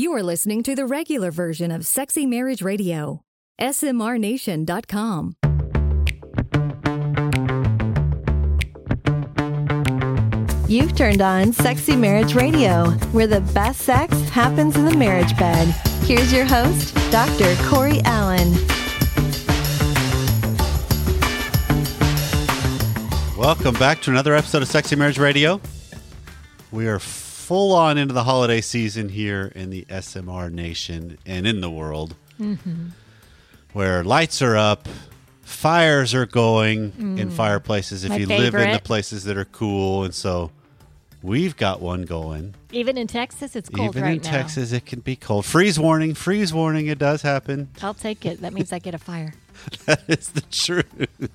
You are listening to the regular version of Sexy Marriage Radio. SMRNation.com. You've turned on Sexy Marriage Radio, where the best sex happens in the marriage bed. Here's your host, Dr. Corey Allen. Welcome back to another episode of Sexy Marriage Radio. We are full on into the holiday season here in the SMR nation and in the world, mm-hmm. where lights are up, fires are going mm. in fireplaces if My you live in the places that are cool. And so we've got one going. Even in Texas, it's cold Even right in now. Texas, it can be cold. Freeze warning, freeze warning, it does happen. I'll take it. That means I get a fire. that is the truth.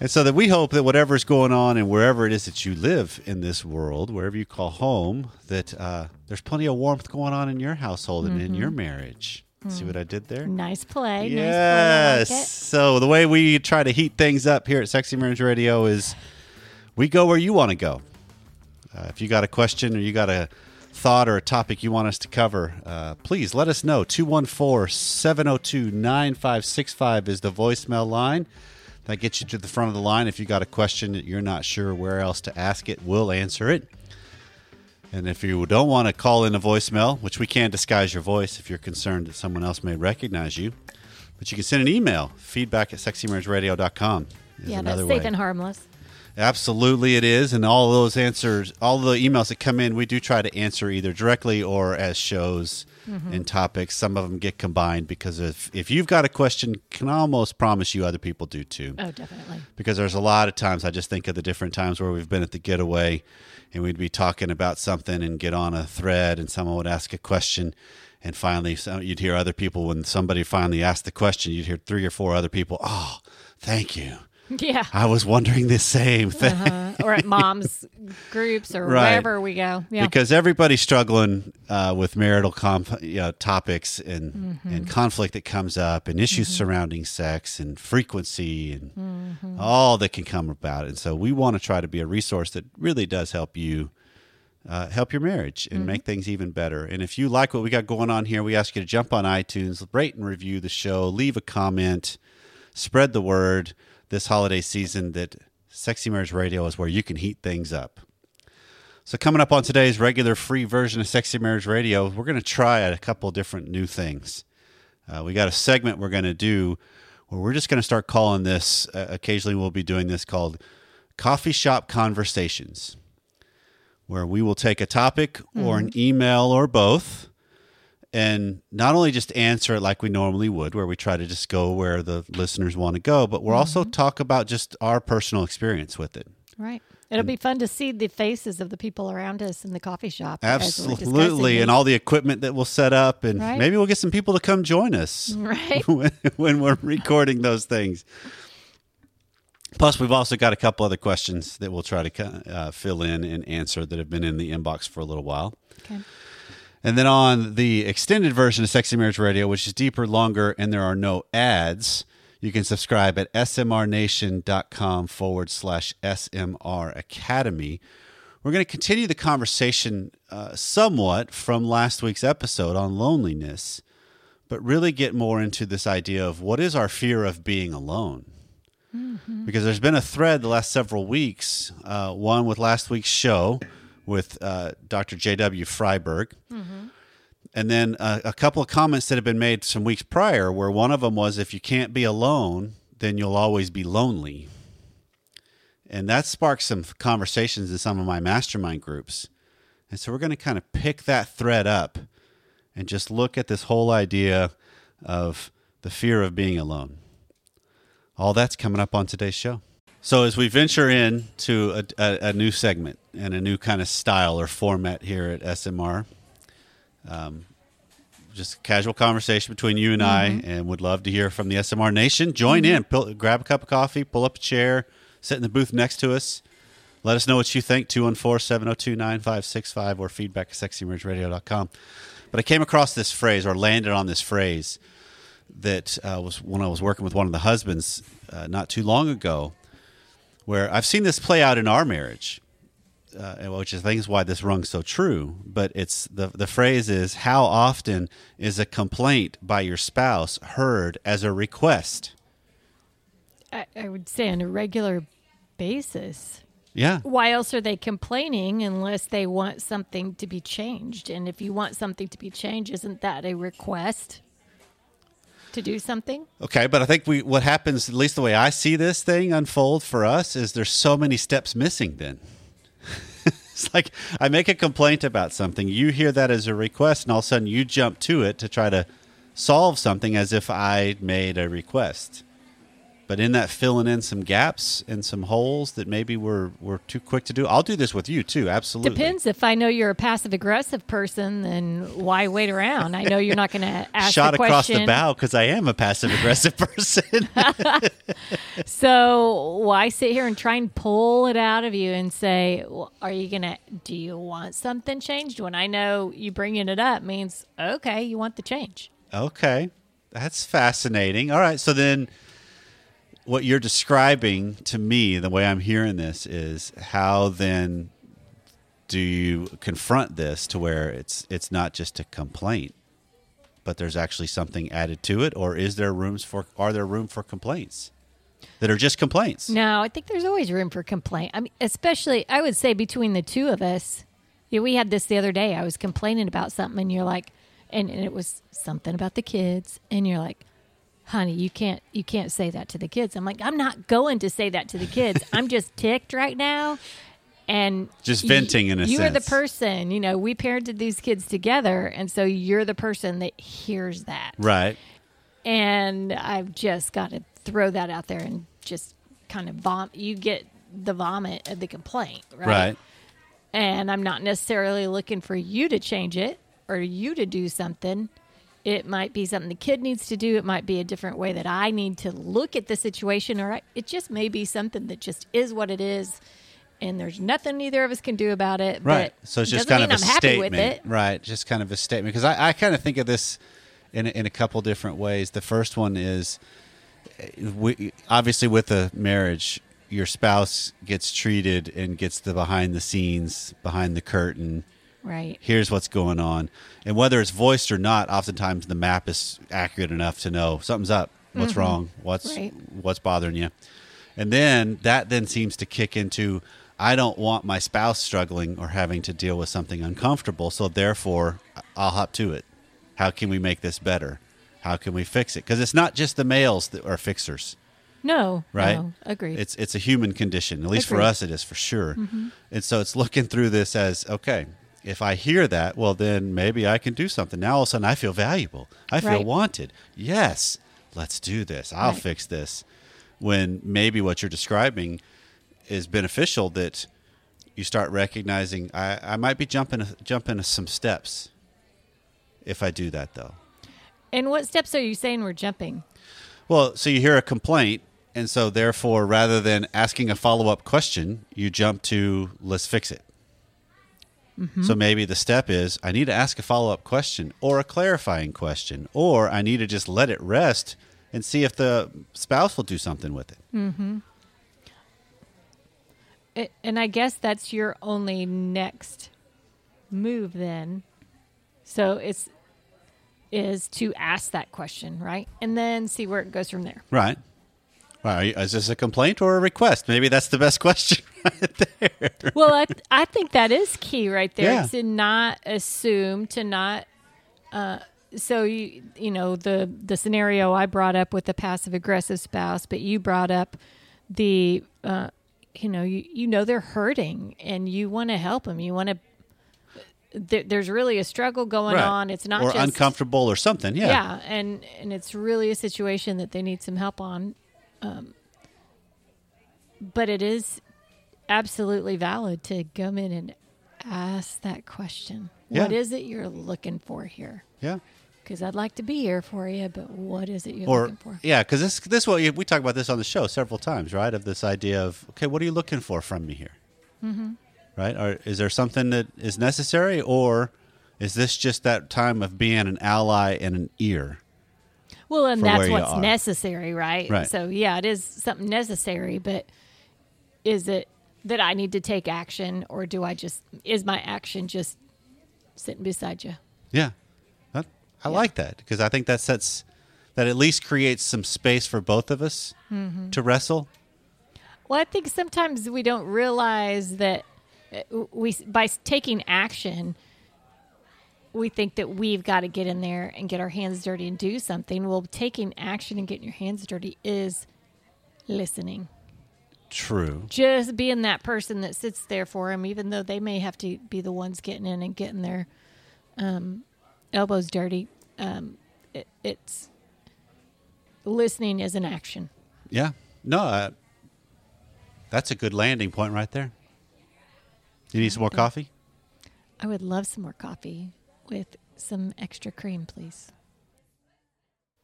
And so that we hope that whatever's going on and wherever it is that you live in this world, wherever you call home, that uh, there's plenty of warmth going on in your household and in your marriage. See what I did there? Nice play. Yes. Nice play. Like so the way we try to heat things up here at Sexy Marriage Radio is we go where you want to go. Uh, if you got a question or you got a thought or a topic you want us to cover, uh, please let us know. 214 702 9565 is the voicemail line. That gets you to the front of the line. If you got a question that you're not sure where else to ask it, we'll answer it. And if you don't want to call in a voicemail, which we can disguise your voice if you're concerned that someone else may recognize you, but you can send an email, feedback at sexymarriageradio.com. Is Yeah, that's safe way. and harmless. Absolutely, it is. And all those answers, all the emails that come in, we do try to answer either directly or as shows mm-hmm. and topics. Some of them get combined because if, if you've got a question, can almost promise you other people do too. Oh, definitely. Because there's a lot of times I just think of the different times where we've been at the getaway and we'd be talking about something and get on a thread and someone would ask a question. And finally, so uh, you'd hear other people when somebody finally asked the question, you'd hear three or four other people, Oh, thank you. Yeah. I was wondering the same thing. Uh, or at mom's groups or Right. wherever we go. Yeah. because everybody's struggling uh, with marital comp- you know, topics and Mm-hmm. and conflict that comes up and issues surrounding sex and frequency and Mm-hmm. all that can come about. And so we want to try to be a resource that really does help you. Uh, help your marriage and Mm-hmm. make things even better. And if you like what we got going on here, we ask you to jump on iTunes, rate and review the show, leave a comment, spread the word this holiday season that Sexy Marriage Radio is where you can heat things up. So, coming up on today's regular free version of Sexy Marriage Radio, we're going to try a couple different new things. Uh, we got a segment we're going to do where we're just going to start calling this, uh, occasionally we'll be doing this called Coffee Shop Conversations, where we will take a topic or an email or both and not only just answer it like we normally would, where we try to just go where the listeners want to go, but we'll also talk about just our personal experience with it. right. It'll be fun to see the faces of the people around us in the coffee shop. as we're discussing Absolutely, and all the equipment that we'll set up, and Right. maybe we'll get some people to come join us Right. when, when we're recording those things. Plus, we've also got a couple other questions that we'll try to uh, fill in and answer that have been in the inbox for a little while. Okay. And then on the extended version of Sexy Marriage Radio, which is deeper, longer, and there are no ads, you can subscribe at smrnation.com forward slash SMR Academy. We're going to continue the conversation uh, somewhat from last week's episode on loneliness, but really get more into this idea of what is our fear of being alone. Because there's been a thread the last several weeks, uh, one with last week's show with uh, Dr. J.W. Freiberg, and then uh, a couple of comments that have been made some weeks prior, where one of them was, if you can't be alone, then you'll always be lonely. And that sparked some conversations in some of my mastermind groups. And so we're going to kind of pick that thread up and just look at this whole idea of the fear of being alone. All that's coming up on today's show. So as we venture into a, a, a new segment and a new kind of style or format here at SMR, um, just casual conversation between you and I, and would love to hear from the SMR Nation. Join in, pull, grab a cup of coffee, pull up a chair, sit in the booth next to us. Let us know what you think, 214-702-9565 or feedback at sexymarriageradio.com. But I came across this phrase or landed on this phrase that uh, was when I was working with one of the husbands uh, not too long ago, where I've seen this play out in our marriage. uh, which I think is why this rung so true. But it's the the phrase is how often is a complaint by your spouse heard as a request? I, I would say on a regular basis. Yeah, Why else are they complaining unless they want something to be changed? And if you want something to be changed, isn't that a request to do something? Okay, but I think we what happens, at least the way I see this thing unfold for us, is there's so many steps missing. Then it's like I make a complaint about something, you hear that as a request, and all of a sudden you jump to it to try to solve something as if I made a request. But in that filling in some gaps and some holes that maybe we're we're too quick to do. I'll do this with you too. Absolutely. Depends. If I know you're a passive aggressive person, then why wait around? I know you're not going to ask Shot the across question. the bow because I am a passive aggressive person. So why sit here and try and pull it out of you and say, well, "Are you gonna? Do you want something changed?" When I know you bringing it up means okay, you want the change. Okay. That's fascinating. All right. So then what you're describing to me, the way I'm hearing this is how then do you confront this to where it's it's not just a complaint, but there's actually something added to it or is there rooms for are there room for complaints that are just complaints? No, I think there's always room for complaint. I mean, especially I would say between the two of us. Yeah, we had this the other day. I was complaining about something, and you're like, and, and it was something about the kids, and you're like, honey, you can't you can't say that to the kids. I'm like, I'm not going to say that to the kids. I'm just ticked right now. And Just y- venting in a sense. you are the person, you know, we parented these kids together, and so you're the person that hears that. Right. And I've just got to throw that out there and just kind of vom. You get the vomit of the complaint, right? Right. And I'm not necessarily looking for you to change it or you to do something. It might be something the kid needs to do. It might be a different way that I need to look at the situation, or I, it just may be something that just is what it is, and there's nothing either of us can do about it. Right. But So it's just kind of a I'm happy statement. with it. Right. Just kind of a statement. Because I, I kind of think of this in a, in a couple different ways. The first one is uh, we, obviously with a marriage, your spouse gets treated and gets the behind the scenes, behind the curtain. Right. Here's what's going on. And whether it's voiced or not, oftentimes the map is accurate enough to know something's up. What's wrong? What's Mm-hmm. Right. what's bothering you? And then that then seems to kick into I don't want my spouse struggling or having to deal with something uncomfortable, so therefore I'll hop to it. How can we make this better? How can we fix it? Because it's not just the males that are fixers No. right? No, agreed. It's it's a human condition. At least for us, it is for sure. And so it's looking through this as okay. If I hear that, well, then maybe I can do something. Now all of a sudden, I feel valuable. I feel Right. wanted. Yes, let's do this. I'll Right. fix this. When maybe what you're describing is beneficial, that you start recognizing I, I might be jumping jumping some steps. If I do that, though, and what steps are you saying we're jumping? Well, so you hear a complaint, and so therefore, rather than asking a follow up question, you jump to let's fix it. So maybe the step is I need to ask a follow up question or a clarifying question, or I need to just let it rest and see if the spouse will do something with it. Mm-hmm. It, and I guess that's your only next move then. So it's is to ask that question, right? And then see where it goes from there. Right. You- is this a complaint or a request? Maybe that's the best question right there. Well, I, I think that is key right there Yeah. to not assume to not uh, so you you know the the scenario I brought up with the passive aggressive spouse, but you brought up the uh, you know you you know they're hurting and you want to help them. You want to. There, there's really a struggle going Right. on. It's not or just uncomfortable or something. Yeah. yeah, and and it's really a situation that they need some help on. Um, but it is absolutely valid to come in and ask that question. What Yeah. is it you're looking for here? Yeah. Because I'd like to be here for you, but what is it you're or looking for? yeah, because this this what we talk about this on the show several times, right? Of this idea of okay, what are you looking for from me here? Mm-hmm. Right? Or is there something that is necessary, or is this just that time of being an ally and an ear? Well, and that's what's necessary, right? Right. So yeah, it is something necessary, but is it that I need to take action, or do I just is my action just sitting beside you? Yeah. That, I like that because I think that sets that at least creates some space for both of us to wrestle. Well, I think sometimes we don't realize that uh, we by taking action, we think that we've got to get in there and get our hands dirty and do something. Well, taking action and getting your hands dirty is listening. True. Just being that person that sits there for them, even though they may have to be the ones getting in and getting their um, elbows dirty. Um, it, it's listening is an action. Yeah. No, uh, that's a good landing point right there. You need some more coffee? I would love some more coffee with some extra cream, please.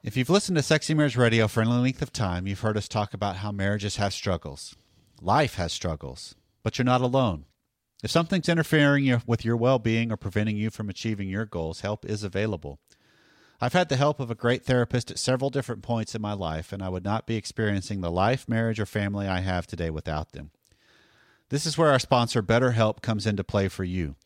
If you've listened to Sexy Marriage Radio for any length of time, you've heard us talk about how marriages have struggles. Life has struggles, but you're not alone. If something's interfering with your well being or preventing you from achieving your goals, help is available. I've had the help of a great therapist at several different points in my life, and I would not be experiencing the life, marriage, or family I have today without them. This is where our sponsor, BetterHelp, comes into play for you.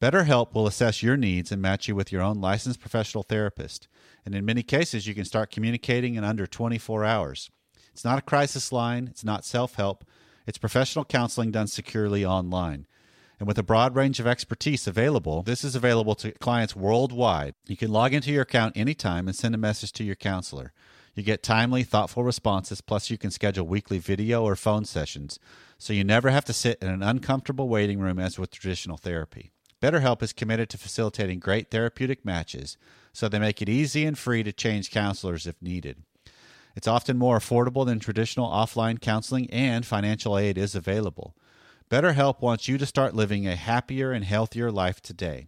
BetterHelp will assess your needs and match you with your own licensed professional therapist. And in many cases, you can start communicating in under 24 hours. It's not a crisis line, it's not self help, it's professional counseling done securely online. And with a broad range of expertise available, this is available to clients worldwide. You can log into your account anytime and send a message to your counselor. You get timely, thoughtful responses, plus, you can schedule weekly video or phone sessions, so you never have to sit in an uncomfortable waiting room as with traditional therapy. BetterHelp is committed to facilitating great therapeutic matches, so they make it easy and free to change counselors if needed. It's often more affordable than traditional offline counseling, and financial aid is available. BetterHelp wants you to start living a happier and healthier life today.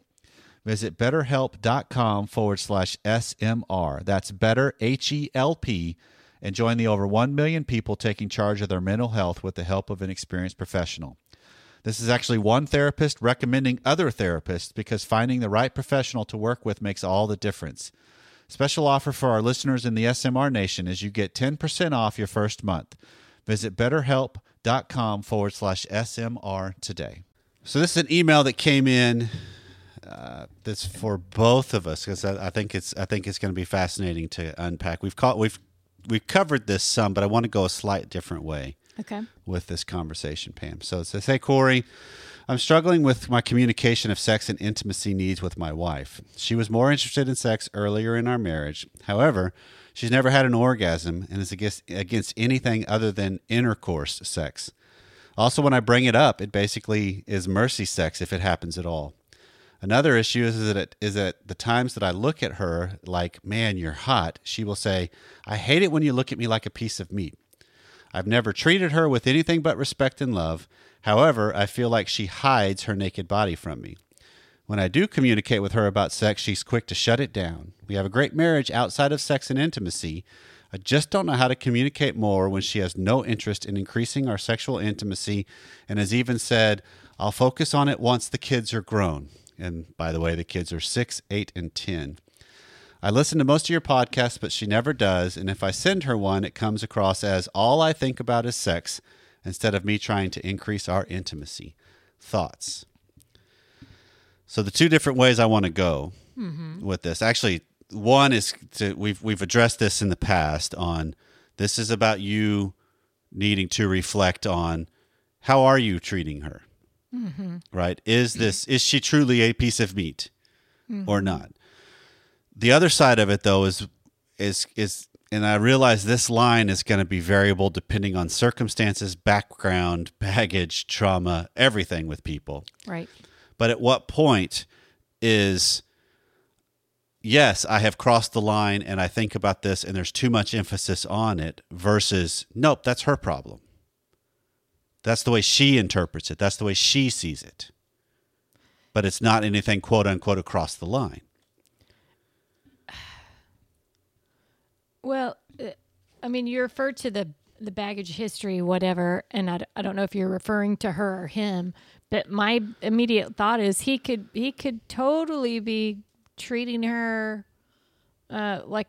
Visit betterhelp.com forward slash SMR. That's better, H E L P, and join the over 1 million people taking charge of their mental health with the help of an experienced professional. This is actually one therapist recommending other therapists because finding the right professional to work with makes all the difference. Special offer for our listeners in the SMR Nation is you get 10% off your first month. Visit betterhelp.com forward slash SMR today. So, this is an email that came in uh, that's for both of us because I, I think it's I think it's going to be fascinating to unpack. We've caught we've we've covered this some, but I want to go a slight different way Okay. with this conversation, Pam. So it says, Hey, Corey, I'm struggling with my communication of sex and intimacy needs with my wife. She was more interested in sex earlier in our marriage. However, she's never had an orgasm and is against, against anything other than intercourse sex. Also, when I bring it up, it basically is mercy sex if it happens at all. Another issue is that it, is that the times that I look at her like, man, you're hot, she will say, I hate it when you look at me like a piece of meat. I've never treated her with anything but respect and love. However, I feel like she hides her naked body from me. When I do communicate with her about sex, she's quick to shut it down. We have a great marriage outside of sex and intimacy. I just don't know how to communicate more when she has no interest in increasing our sexual intimacy and has even said, I'll focus on it once the kids are grown. And by the way, the kids are six, eight, and 10. I listen to most of your podcasts, but she never does. And if I send her one, it comes across as all I think about is sex instead of me trying to increase our intimacy. Thoughts? So the two different ways I want to go mm-hmm. with this. Actually, one is to we've we've addressed this in the past on this is about you needing to reflect on how are you treating her? Mm-hmm. Right? Is this is she truly a piece of meat mm-hmm. or not? The other side of it though is is is and I realize this line is going to be variable depending on circumstances, background, baggage, trauma, everything with people. Right. But at what point is yes, I have crossed the line and I think about this and there's too much emphasis on it versus nope, that's her problem. That's the way she interprets it. That's the way she sees it. But it's not anything quote unquote across the line. Well, uh, I mean, you referred to the the baggage history, whatever, and I, I don't know if you're referring to her or him, but my immediate thought is he could he could totally be treating her uh, like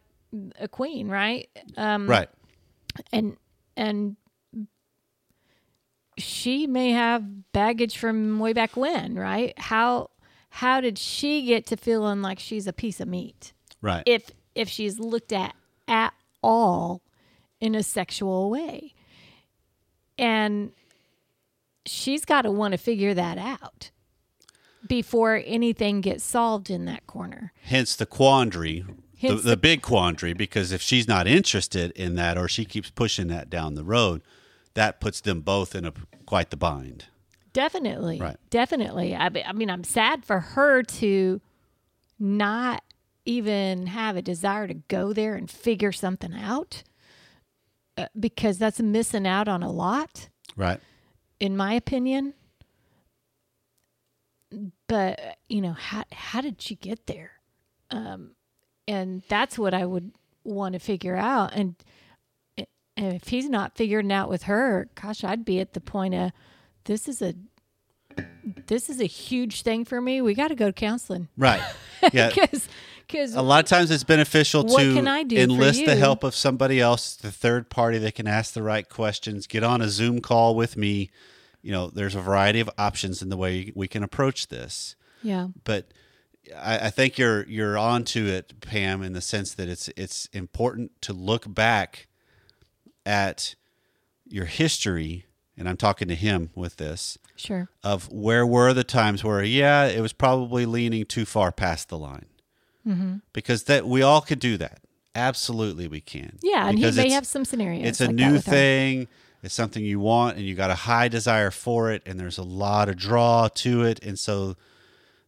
a queen, right? Um, Right. and and she may have baggage from way back when, right? How how did she get to feeling like she's a piece of meat? Right. If if she's looked at at all in a sexual way. And she's got to want to figure that out before anything gets solved in that corner. Hence the quandary, the, Hence the the- big quandary, because if she's not interested in that or she keeps pushing that down the road, that puts them both in a quite the bind. Definitely. Right. Definitely. I, I mean, I'm sad for her to not even have a desire to go there and figure something out uh, because that's missing out on a lot, Right. in my opinion. But, you know, how, how did she get there? Um, and that's what I would want to figure out. And, and if he's not figuring out with her, gosh, I'd be at the point of this is a this is a huge thing for me. We got to go to counseling Right. Yeah. because because a lot of times it's beneficial to can I do for enlist the help of somebody else, the third party that can ask the right questions, get on a Zoom call with me. You know, there's a variety of options in the way we can approach this. yeah But I, I think you're you're onto it, Pam, in the sense that it's it's important to look back at your history, and I'm talking to him with this sure of where were the times where yeah it was probably leaning too far past the line Mm-hmm. because that we all could do that absolutely we can yeah, and he may have some scenarios. it's a like new her. thing it's something you want and you got a high desire for it and there's a lot of draw to it and so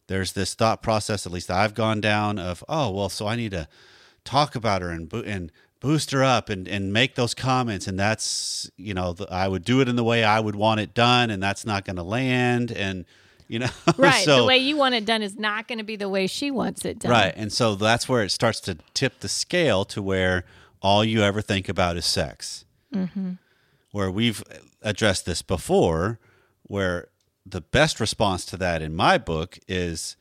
there's this thought process at least i've gone down of oh well so i need to talk about her and bo- and boost her up and and make those comments and that's you know the, i would do it in the way i would want it done and that's not going to land and you know Right, so the way you want it done is not going to be the way she wants it done. Right. And so that's where it starts to tip the scale to where all you ever think about is sex. Mm-hmm. Where we've addressed this before, where the best response to that in my book is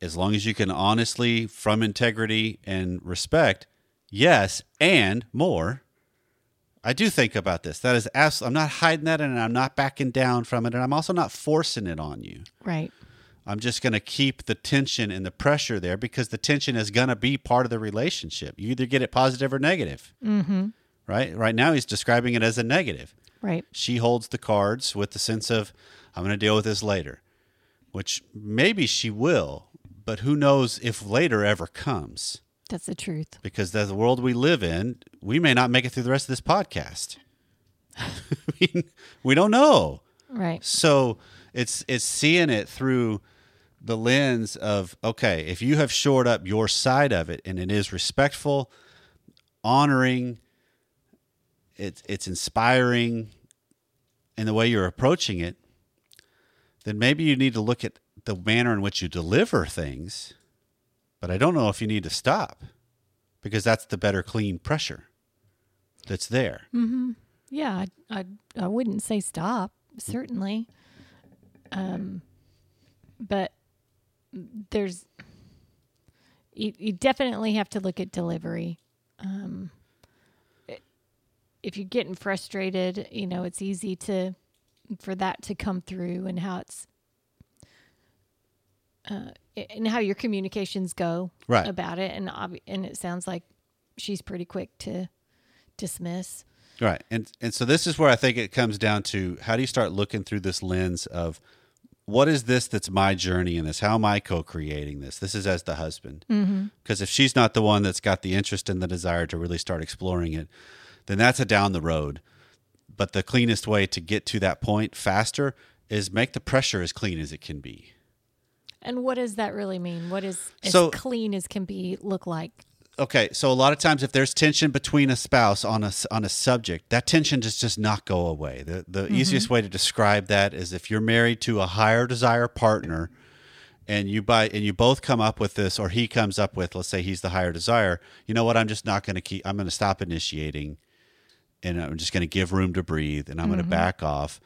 as long as you can honestly, from integrity and respect, yes, and more. I do think about this. That is absolutely, I'm not hiding that and I'm not backing down from it. And I'm also not forcing it on you. Right. I'm just going to keep the tension and the pressure there because the tension is going to be part of the relationship. You either get it positive or negative. Mm-hmm. Right? Right now, he's describing it as a negative. Right. She holds the cards with the sense of, I'm going to deal with this later, which maybe she will, but who knows if later ever comes That's the truth. because that's the world we live in. We may not make it through the rest of this podcast. I mean, we don't know. Right. So it's it's seeing it through the lens of okay, if you have shored up your side of it and it is respectful, honoring, it's it's inspiring in the way you're approaching it, then maybe you need to look at the manner in which you deliver things. But I don't know if you need to stop because that's the better clean pressure that's there. Yeah, I, I I wouldn't say stop, certainly. Um, but there's you, you definitely have to look at delivery. Um, if you're getting frustrated, you know it's easy to for that to come through and how it's uh, and how your communications go Right. about it, and obvi- and it sounds like she's pretty quick to dismiss. Right. And and so this is where I think it comes down to how do you start looking through this lens of what is this that's my journey in this? How am I co-creating this? This is as the husband. Because if she's not the one that's got the interest and the desire to really start exploring it, then that's a down the road. But the cleanest way to get to that point faster is make the pressure as clean as it can be. And what does that really mean? What is as So- clean as can be look like? okay so a lot of times if there's tension between a spouse on a on a subject that tension just does not go away. The the mm-hmm. easiest way to describe that is if you're married to a higher desire partner and you buy and you both come up with this or he comes up with let's say he's the higher desire you know what? I'm just not going to keep i'm going to stop initiating and i'm just going to give room to breathe and i'm going to mm-hmm. back off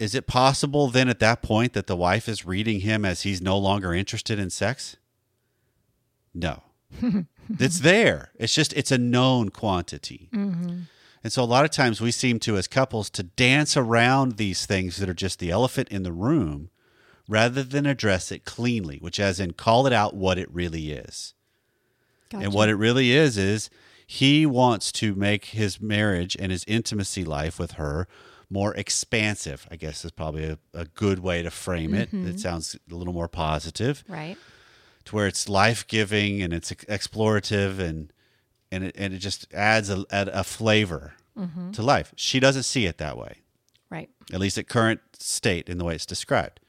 is it possible then at that point that the wife is reading him as he's no longer interested in sex? No. It's there. It's just it's a known quantity. Mm-hmm. And so a lot of times we seem to, as couples, to dance around these things that are just the elephant in the room rather than address it cleanly, which as in call it out what it really is. And what it really is is he wants to make his marriage and his intimacy life with her more expansive, I guess is probably a, a good way to frame it. It mm-hmm. sounds a little more positive right. to where it's life giving and it's explorative and and it, and it just adds a, a flavor mm-hmm. to life. She doesn't see it that way, Right. at least at current state in the way it's described.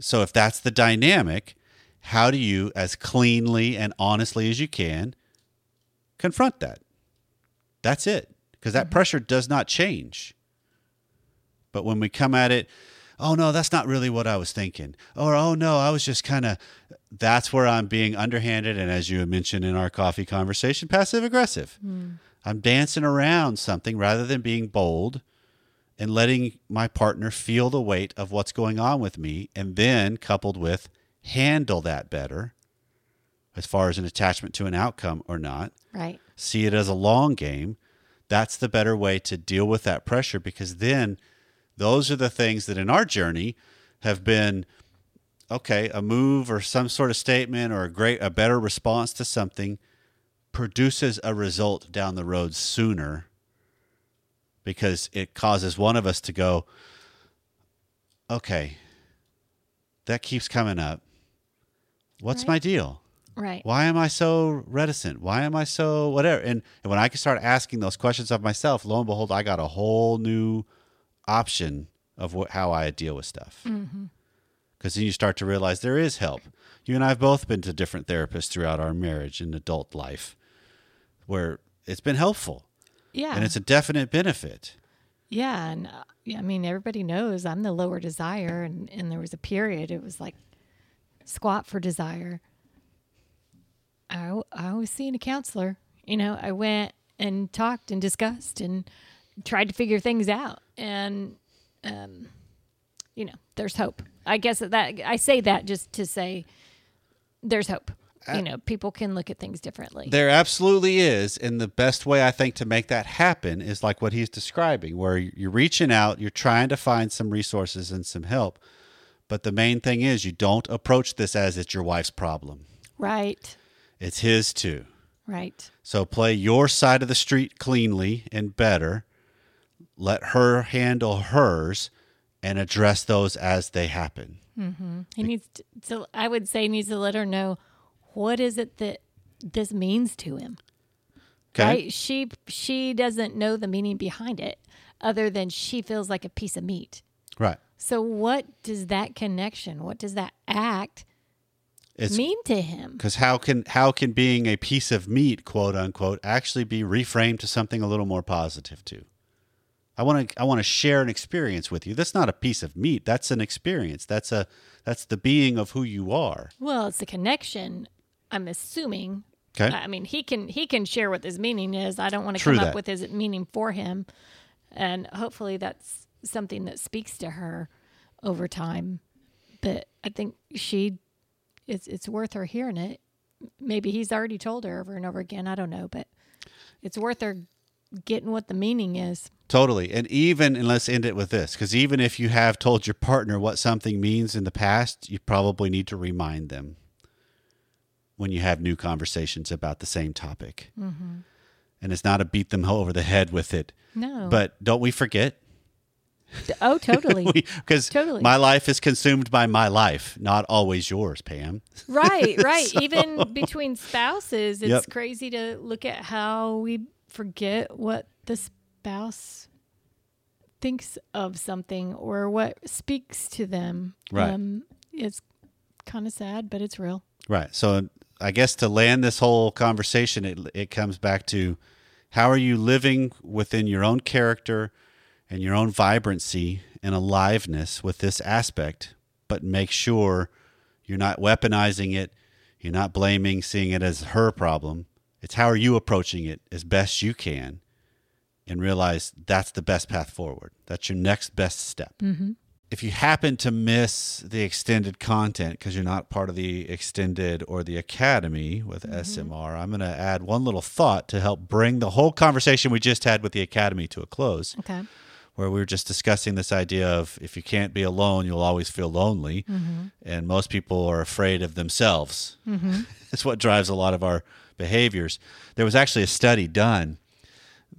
So if that's the dynamic, how do you, as cleanly and honestly as you can, confront that? That's it, because that mm-hmm. pressure does not change. But when we come at it, oh no, that's not really what I was thinking. Or oh no, I was just kind of that's where I'm being underhanded and as you had mentioned in our coffee conversation, passive aggressive. Hmm. I'm dancing around something rather than being bold and letting my partner feel the weight of what's going on with me and then coupled with handle that better as far as an attachment to an outcome or not Right. see it as a long game, that's the better way to deal with that pressure because then those are the things that in our journey have been okay, a move or some sort of statement or a great a better response to something produces a result down the road sooner because it causes one of us to go okay, that keeps coming up. What's Right. my deal? Right. why am I so reticent? Why am I so whatever? And, and when I can start asking those questions of myself, lo and behold, I got a whole new option of what, how I deal with stuff. Because then you start to realize there is help. You and I have both been to different therapists throughout our marriage and adult life where it's been helpful Yeah. and it's a definite benefit. Yeah, and uh, yeah, I mean, everybody knows I'm the lower desire, and and there was a period it was like squat for desire. I, I was seeing a counselor. You know, I went and talked and discussed and tried to figure things out, and um, you know, there's hope. I guess that I say that just to say there's hope. You know, people can look at things differently. There absolutely is. And the best way I think to make that happen is like what he's describing, where you're reaching out, you're trying to find some resources and some help. But the main thing is you don't approach this as it's your wife's problem. Right. It's his too. Right. So play your side of the street cleanly and better. Let her handle hers and address those as they happen. Mm-hmm. He needs to, to. I would say, he needs to let her know what is it that this means to him. Okay. Right? She she doesn't know the meaning behind it, other than she feels like a piece of meat. Right. So, what does that connection? What does that act It's mean to him? because how can how can being a piece of meat, quote unquote, actually be reframed to something a little more positive too? I want to I want to share an experience with you. That's not a piece of meat. That's an experience. That's a that's the being of who you are. Well, it's the connection. I'm assuming. Okay. I mean, he can he can share what his meaning is. I don't want to True come that. up with his meaning for him, and hopefully that's something that speaks to her over time. But I think she, it's it's worth her hearing it. Maybe he's already told her over and over again. I don't know, but it's worth her getting what the meaning is. Totally. And even, and let's end it with this, because even if you have told your partner what something means in the past, you probably need to remind them when you have new conversations about the same topic. Mm-hmm. And it's not to beat them over the head with it. No, But don't we forget? oh, totally. Because Totally. my life is consumed by my life, not always yours, Pam. Right, right. Even between spouses, it's Yep. crazy to look at how we forget what the spouse thinks of something or what speaks to them. Right. Um, it's kind of sad, but it's real. Right. So I guess to land this whole conversation, it, it comes back to how are you living within your own character and your own vibrancy and aliveness with this aspect, but make sure you're not weaponizing it, you're not blaming, seeing it as her problem. It's how are you approaching it as best you can and realize that's the best path forward. That's your next best step. Mm-hmm. if you happen to miss the extended content because you're not part of the extended or the academy with mm-hmm. SMR, I'm going to add one little thought to help bring the whole conversation we just had with the academy to a close Okay. Where we were just discussing this idea of if you can't be alone, you'll always feel lonely. Mm-hmm. And most people are afraid of themselves. Mm-hmm. it's what drives a lot of our behaviors. There was actually a study done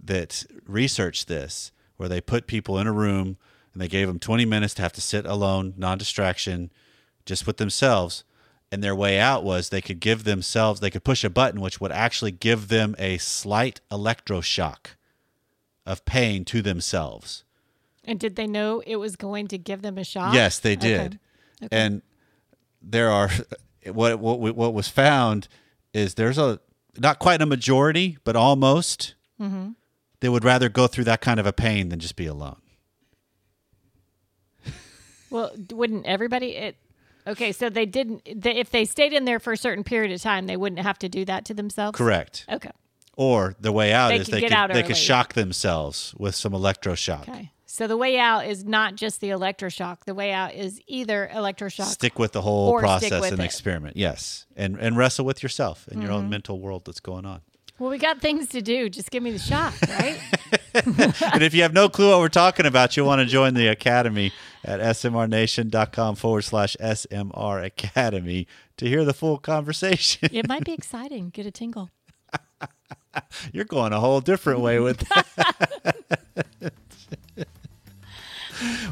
that researched this where they put people in a room and they gave them 20 minutes to have to sit alone, non distraction, just with themselves. And their way out was they could give themselves, they could push a button which would actually give them a slight electroshock of pain to themselves. And did they know it was going to give them a shot? Yes, they did. Okay. did. And there are what what what was found is there's a not quite a majority, but almost. Mm-hmm. They would rather go through that kind of a pain than just be alone. Well, wouldn't everybody? It, okay, so they didn't. They, if they stayed in there for a certain period of time, they wouldn't have to do that to themselves. Correct. Okay. Or the way out They is they could out they could shock themselves with some electroshock. Okay. So the way out is not just the electroshock. The way out is either electroshock. Stick with the whole process and it. Mm-hmm. experiment. Yes. And and wrestle with yourself and your own mental world that's going on. Well, we got things to do. Just give me the shot, right? and if you have no clue what we're talking about, you'll want to join the academy at smrnation.com forward slash SMR Academy to hear the full conversation. it might be exciting. Get a tingle. You're going a whole different way with that.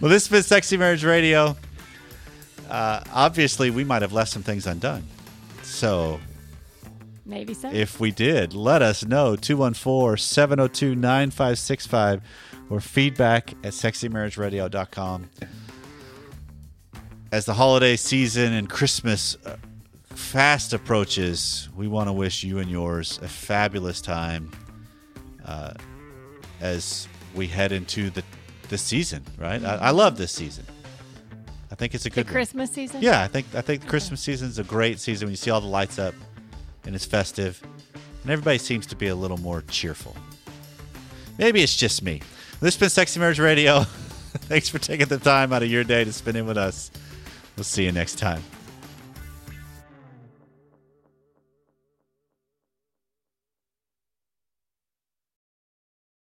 well, this has been Sexy Marriage Radio. Uh, obviously, we might have left some things undone. So Maybe so. If we did, let us know. 214 702 9565 or feedback at sexymarriageradio.com. As the holiday season and Christmas uh, fast approaches, we want to wish you and yours a fabulous time uh, as we head into the, the season, right? I, I love this season. I think it's a the good one. Christmas season. Yeah, I think I think the Christmas season is a great season when you see all the lights up and it's festive, and everybody seems to be a little more cheerful. Maybe it's just me. This has been Sexy Marriage Radio. Thanks for taking the time out of your day to spend it with us. We'll see you next time.